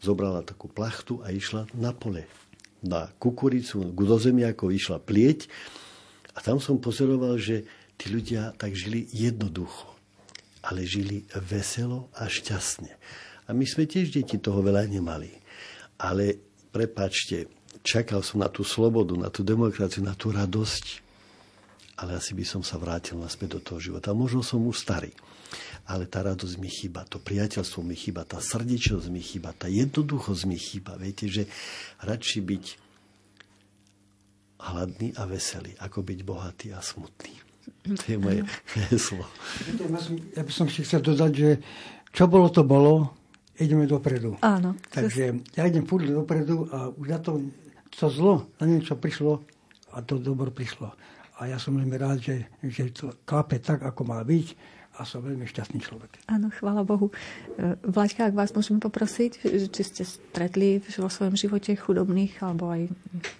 zobrala takú plachtu a išla na pole. Na kukuricu, do zemiakov išla plieť a tam som pozoroval, že tí ľudia tak žili jednoducho, ale žili veselo a šťastne. A my sme tiež deti toho veľa nemali. Ale prepačte, čakal som na tú slobodu, na tú demokraciu, na tú radosť, ale asi by som sa vrátil naspäť do toho života. Možno som už starý, ale tá radosť mi chýba, to priateľstvo mi chýba, tá srdečnosť mi chýba, tá jednoduchosť mi chýba. Viete, že radši byť hladný a veselý, ako byť bohatý a smutný. To je moje heslo. Ja by som si chcel dodať, že čo bolo, to bolo, ideme dopredu. Áno. Takže ja idem furt dopredu a už na to, to zlo, na niečo prišlo a to dobro prišlo a ja som veľmi rád, že, že to klape tak, ako má byť a som veľmi šťastný človek. Áno, chvála Bohu. E, Vlaďka, ak vás môžeme poprosiť, či ste stretli vo svojom živote chudobných, alebo aj,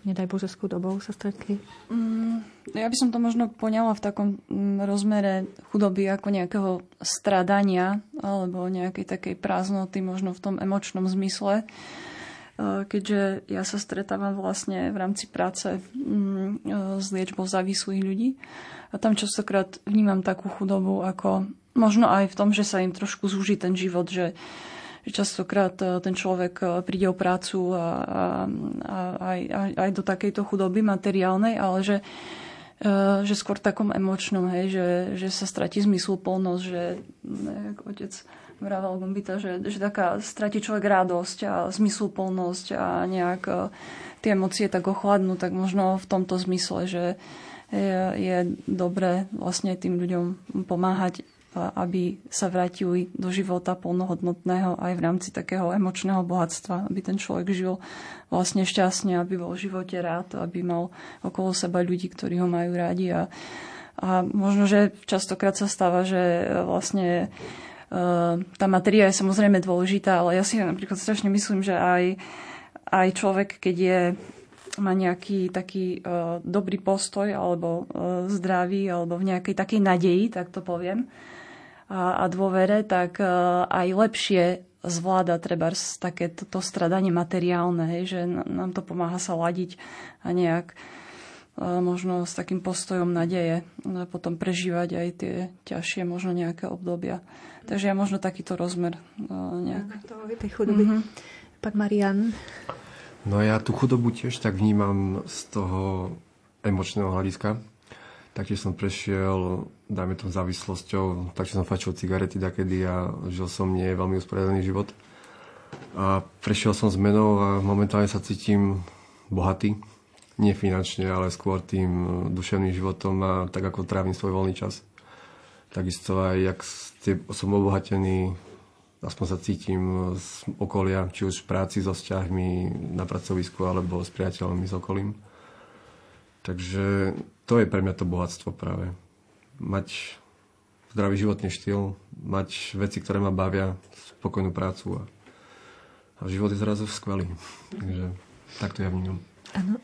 nedaj Bože, s chudobou sa stretli? Mm, ja by som to možno poňala v takom mm, rozmere chudoby ako nejakého stradania, alebo nejakej takej prázdnoty, možno v tom emočnom zmysle keďže ja sa stretávam vlastne v rámci práce mm, s liečbou závislých ľudí. A tam častokrát vnímam takú chudobu, ako možno aj v tom, že sa im trošku zúži ten život, že častokrát ten človek príde o prácu a, a, a aj, aj do takejto chudoby materiálnej, ale že, že skôr takom emočnom, hej, že, že sa stratí zmysluplnosť, že ne, otec vravel Gumbita, že, že taká stratí človek radosť a zmysluplnosť a nejak e, tie emócie tak ochladnú, tak možno v tomto zmysle, že je, dobré vlastne tým ľuďom pomáhať, aby sa vrátili do života plnohodnotného aj v rámci takého emočného bohatstva, aby ten človek žil vlastne šťastne, aby bol v živote rád, aby mal okolo seba ľudí, ktorí ho majú rádi. A, a možno, že častokrát sa stáva, že vlastne tá materia je samozrejme dôležitá, ale ja si napríklad strašne myslím, že aj, aj človek, keď je má nejaký taký uh, dobrý postoj alebo uh, zdravý alebo v nejakej takej nadeji, tak to poviem, a, a dôvere, tak uh, aj lepšie zvláda treba také to stradanie materiálne, hej, že nám to pomáha sa ladiť a nejak uh, možno s takým postojom nadeje potom prežívať aj tie ťažšie možno nejaké obdobia. Takže ja možno takýto rozmer nejak. Tej chudoby. Mm-hmm. Pán Marian. No ja tú chudobu tiež tak vnímam z toho emočného hľadiska. Taktiež som prešiel, dajme to závislosťou, takže som fačil cigarety dakedy a žil som nie veľmi usporiadaný život. A prešiel som zmenou a momentálne sa cítim bohatý. Nie finančne, ale skôr tým duševným životom a tak ako trávim svoj voľný čas. Takisto aj, jak som obohatený, aspoň sa cítim z okolia, či už v práci so vzťahmi na pracovisku alebo s priateľmi s okolím. Takže to je pre mňa to bohatstvo práve. Mať zdravý životný štýl, mať veci, ktoré ma bavia, spokojnú prácu a, a život je zrazu skvelý. Takže takto ja vnímam. Áno.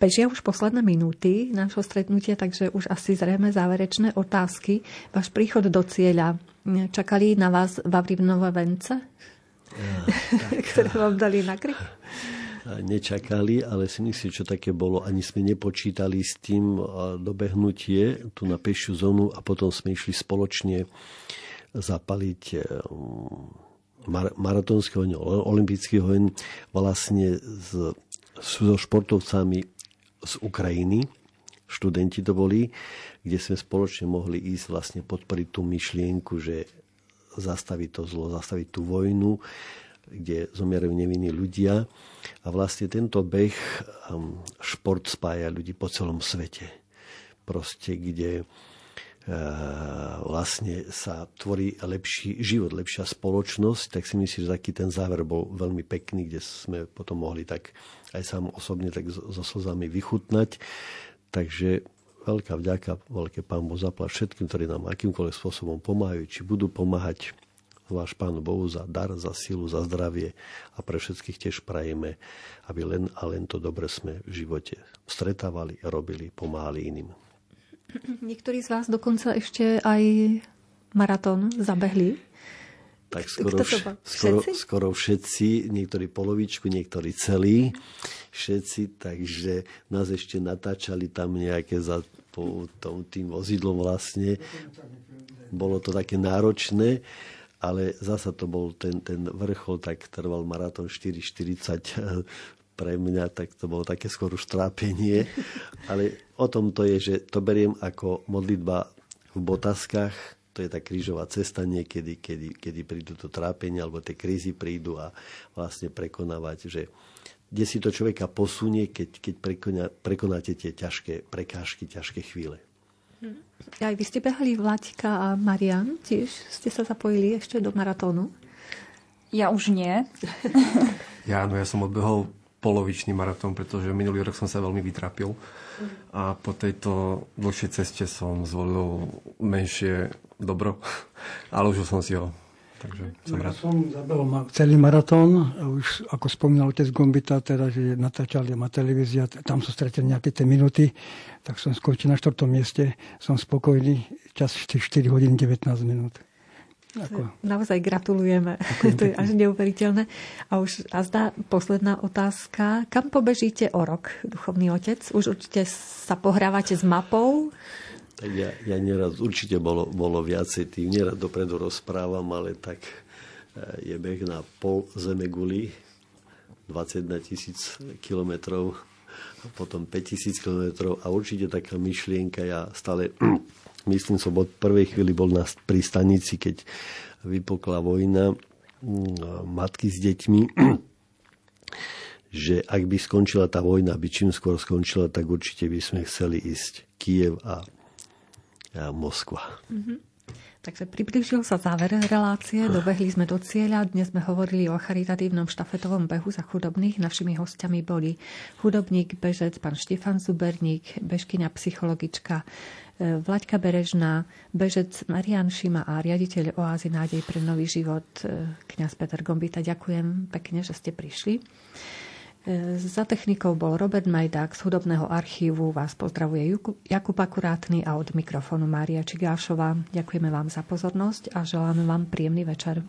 Bežia už posledné minúty nášho stretnutia, takže už asi zrejme záverečné otázky. Váš príchod do cieľa. Čakali na vás Vavrivnové vence? Ja, ktoré vám dali na krik? Nečakali, ale si myslím, čo také bolo. Ani sme nepočítali s tým dobehnutie tu na pešiu zónu a potom sme išli spoločne zapaliť e, mar- maratónsky hoň, olimpijský hoň vlastne z so športovcami z Ukrajiny, študenti to boli, kde sme spoločne mohli ísť vlastne podporiť tú myšlienku, že zastaviť to zlo, zastaviť tú vojnu, kde zomierajú nevinní ľudia. A vlastne tento beh, um, šport spája ľudí po celom svete. Proste, kde vlastne sa tvorí lepší život, lepšia spoločnosť, tak si myslím, že taký ten záver bol veľmi pekný, kde sme potom mohli tak aj sám osobne tak so slzami vychutnať. Takže veľká vďaka, veľké pán Boh zaplať všetkým, ktorí nám akýmkoľvek spôsobom pomáhajú, či budú pomáhať váš Pánu Bohu za dar, za silu, za zdravie a pre všetkých tiež prajeme, aby len a len to dobre sme v živote stretávali, robili, pomáhali iným. Niektorí z vás dokonca ešte aj maratón zabehli. Tak skoro, vš- skoro, skoro všetci, niektorí polovičku, niektorí celý, všetci, takže nás ešte natáčali tam nejaké za po tom, tým vozidlom vlastne. Bolo to také náročné, ale zasa to bol ten, ten vrchol, tak trval maratón 4,40 pre mňa, tak to bolo také skôr už trápenie. Ale o tom to je, že to beriem ako modlitba v botaskách, to je tá krížová cesta niekedy, kedy, kedy prídu to trápenie alebo tie krízy prídu a vlastne prekonávať, že kde si to človeka posunie, keď, keď prekoná, prekonáte tie ťažké prekážky, ťažké chvíle. Hm. Aj vy ste behali Vlaďka a Marian, tiež ste sa zapojili ešte do maratónu? Ja už nie. ja, no ja som odbehol polovičný maratón, pretože minulý rok som sa veľmi vytrapil a po tejto dlhšej ceste som zvolil menšie dobro, ale už som si ho. Takže som rád. Som zabehol celý maratón, už ako spomínal otec Gombita, teda, že natáčali ma televízia, tam som stretil nejaké tie minuty, tak som skončil na štvrtom mieste, som spokojný, čas 4 hodín 19 minút. Ako... Naozaj gratulujeme. to je až neuveriteľné. A už a zdá posledná otázka. Kam pobežíte o rok, duchovný otec? Už určite sa pohrávate s mapou? Tak ja, ja neraz, určite bolo, bolo viacej tým, nerad dopredu rozprávam, ale tak e, je beh na pol zeme guli, 21 tisíc kilometrov, a potom 5 tisíc kilometrov a určite taká myšlienka, ja stále myslím som od prvej chvíli bol na, pri stanici, keď vypokla vojna mm, matky s deťmi, že ak by skončila tá vojna, by čím skôr skončila, tak určite by sme chceli ísť Kiev a, a Moskva. Mm-hmm. Takže približil sa záver relácie, dobehli sme do cieľa. Dnes sme hovorili o charitatívnom štafetovom behu za chudobných. Našimi hostiami boli hudobník, bežec, pán Štefan Zuberník, bežkyňa psychologička Vlaďka Berežná, bežec Marian Šima a riaditeľ oázy Nádej pre nový život e, kňaz Peter Gombita. Ďakujem pekne, že ste prišli. Za technikou bol Robert Majdák z hudobného archívu. Vás pozdravuje Jakub Akurátny a od mikrofónu Mária Čigášová. Ďakujeme vám za pozornosť a želáme vám príjemný večer.